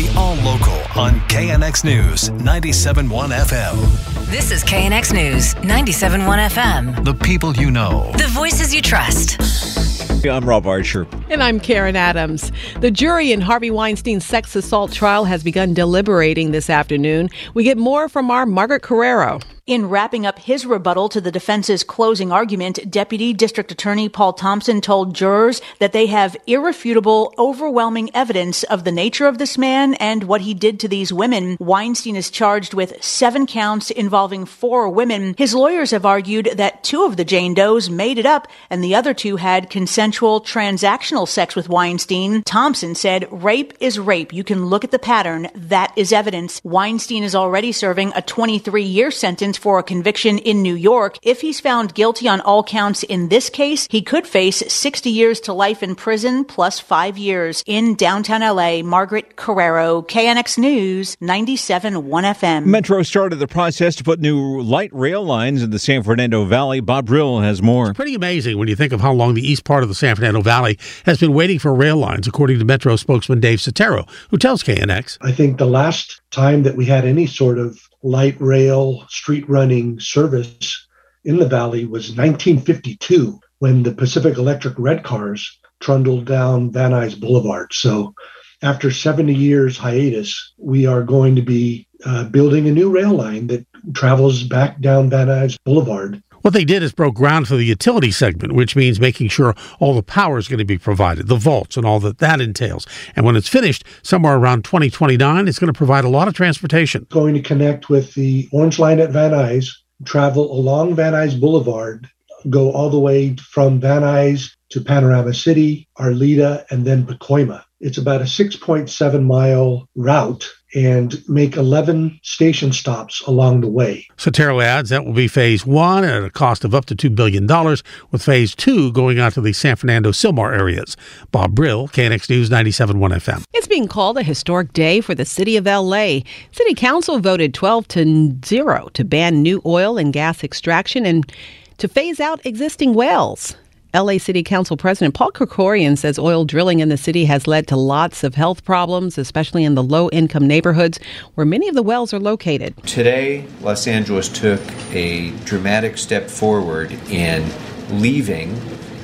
The All Local on KNX News 97.1 FM. This is KNX News 97.1 FM. The people you know. The voices you trust. I'm Rob Archer. And I'm Karen Adams. The jury in Harvey Weinstein's sex assault trial has begun deliberating this afternoon. We get more from our Margaret Carrero. In wrapping up his rebuttal to the defense's closing argument, Deputy District Attorney Paul Thompson told jurors that they have irrefutable, overwhelming evidence of the nature of this man and what he did to these women. Weinstein is charged with seven counts involving four women. His lawyers have argued that two of the Jane Does made it up and the other two had consensual transactional sex with Weinstein. Thompson said, rape is rape. You can look at the pattern. That is evidence. Weinstein is already serving a 23 year sentence for a conviction in New York. If he's found guilty on all counts in this case, he could face 60 years to life in prison plus five years. In downtown LA, Margaret Carrero, KNX News, 97.1 FM. Metro started the process to put new light rail lines in the San Fernando Valley. Bob Brill has more. It's pretty amazing when you think of how long the east part of the San Fernando Valley has been waiting for rail lines, according to Metro spokesman Dave Sotero, who tells KNX. I think the last time that we had any sort of light rail street running service in the valley was 1952 when the Pacific Electric red cars trundled down Van Nuys Boulevard. So after 70 years hiatus, we are going to be uh, building a new rail line that travels back down Van Nuys Boulevard. What they did is broke ground for the utility segment, which means making sure all the power is going to be provided, the vaults and all that that entails. And when it's finished, somewhere around 2029, it's going to provide a lot of transportation. Going to connect with the Orange Line at Van Nuys, travel along Van Nuys Boulevard, go all the way from Van Nuys to Panorama City, Arleta, and then Pacoima. It's about a 6.7 mile route and make 11 station stops along the way. Sotero adds that will be phase one at a cost of up to $2 billion, with phase two going out to the San Fernando Sylmar areas. Bob Brill, KNX News 97.1 FM. It's being called a historic day for the city of LA. City Council voted 12 to 0 to ban new oil and gas extraction and to phase out existing wells. LA City Council President Paul Krekorian says oil drilling in the city has led to lots of health problems, especially in the low income neighborhoods where many of the wells are located. Today, Los Angeles took a dramatic step forward in leaving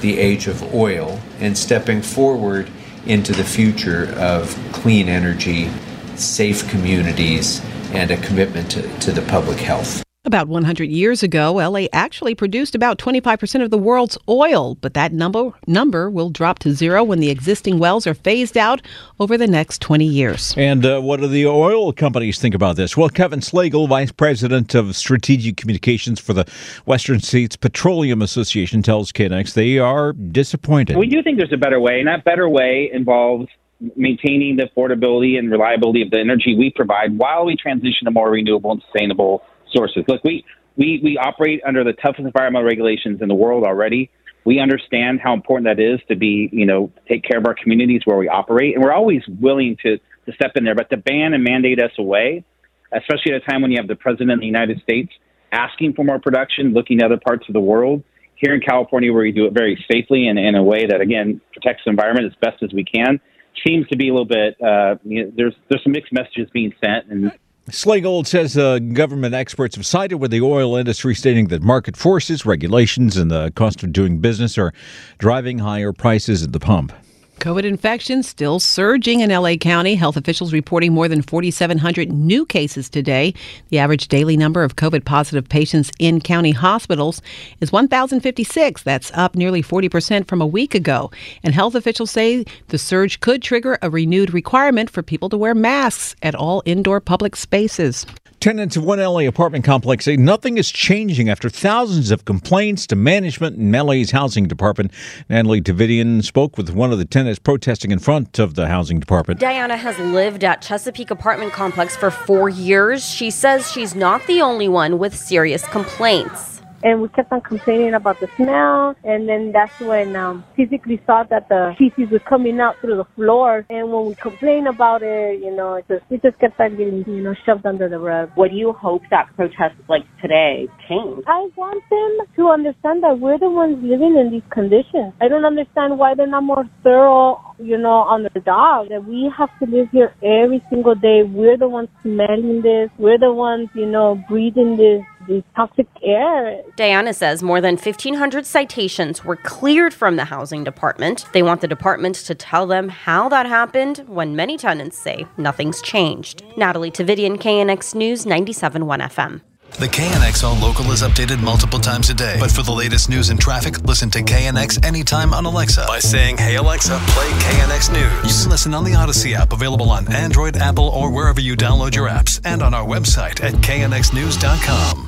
the age of oil and stepping forward into the future of clean energy, safe communities, and a commitment to, to the public health. About 100 years ago, LA actually produced about 25% of the world's oil, but that number number will drop to zero when the existing wells are phased out over the next 20 years. And uh, what do the oil companies think about this? Well, Kevin Slagle, Vice President of Strategic Communications for the Western States Petroleum Association, tells KNX they are disappointed. We do think there's a better way, and that better way involves maintaining the affordability and reliability of the energy we provide while we transition to more renewable and sustainable sources. Look, we, we, we operate under the toughest environmental regulations in the world already. We understand how important that is to be, you know, take care of our communities where we operate, and we're always willing to, to step in there. But to ban and mandate us away, especially at a time when you have the president of the United States asking for more production, looking at other parts of the world, here in California, where we do it very safely and in a way that, again, protects the environment as best as we can, seems to be a little bit. Uh, you know, there's there's some mixed messages being sent, and Slagle says uh, government experts have sided with the oil industry, stating that market forces, regulations, and the cost of doing business are driving higher prices at the pump. COVID infections still surging in LA County. Health officials reporting more than 4,700 new cases today. The average daily number of COVID positive patients in county hospitals is 1,056. That's up nearly 40% from a week ago. And health officials say the surge could trigger a renewed requirement for people to wear masks at all indoor public spaces. Tenants of one LA apartment complex say nothing is changing after thousands of complaints to management in LA's housing department. Natalie Davidian spoke with one of the tenants protesting in front of the housing department. Diana has lived at Chesapeake Apartment Complex for four years. She says she's not the only one with serious complaints and we kept on complaining about the smell. And then that's when um, physically saw that the feces were coming out through the floor. And when we complained about it, you know, it just, it just kept on getting, you know, shoved under the rug. What do you hope that protests like today change? I want them to understand that we're the ones living in these conditions. I don't understand why they're not more thorough you know, on the dog. That we have to live here every single day. We're the ones smelling this. We're the ones, you know, breathing this this toxic air. Diana says more than 1,500 citations were cleared from the housing department. They want the department to tell them how that happened when many tenants say nothing's changed. Natalie Tavidian, KNX News, 97.1 FM. The KNX All Local is updated multiple times a day. But for the latest news and traffic, listen to KNX anytime on Alexa by saying, Hey Alexa, play KNX News. You can listen on the Audacy app, available on Android, Apple, or wherever you download your apps, and on our website at knxnews.com.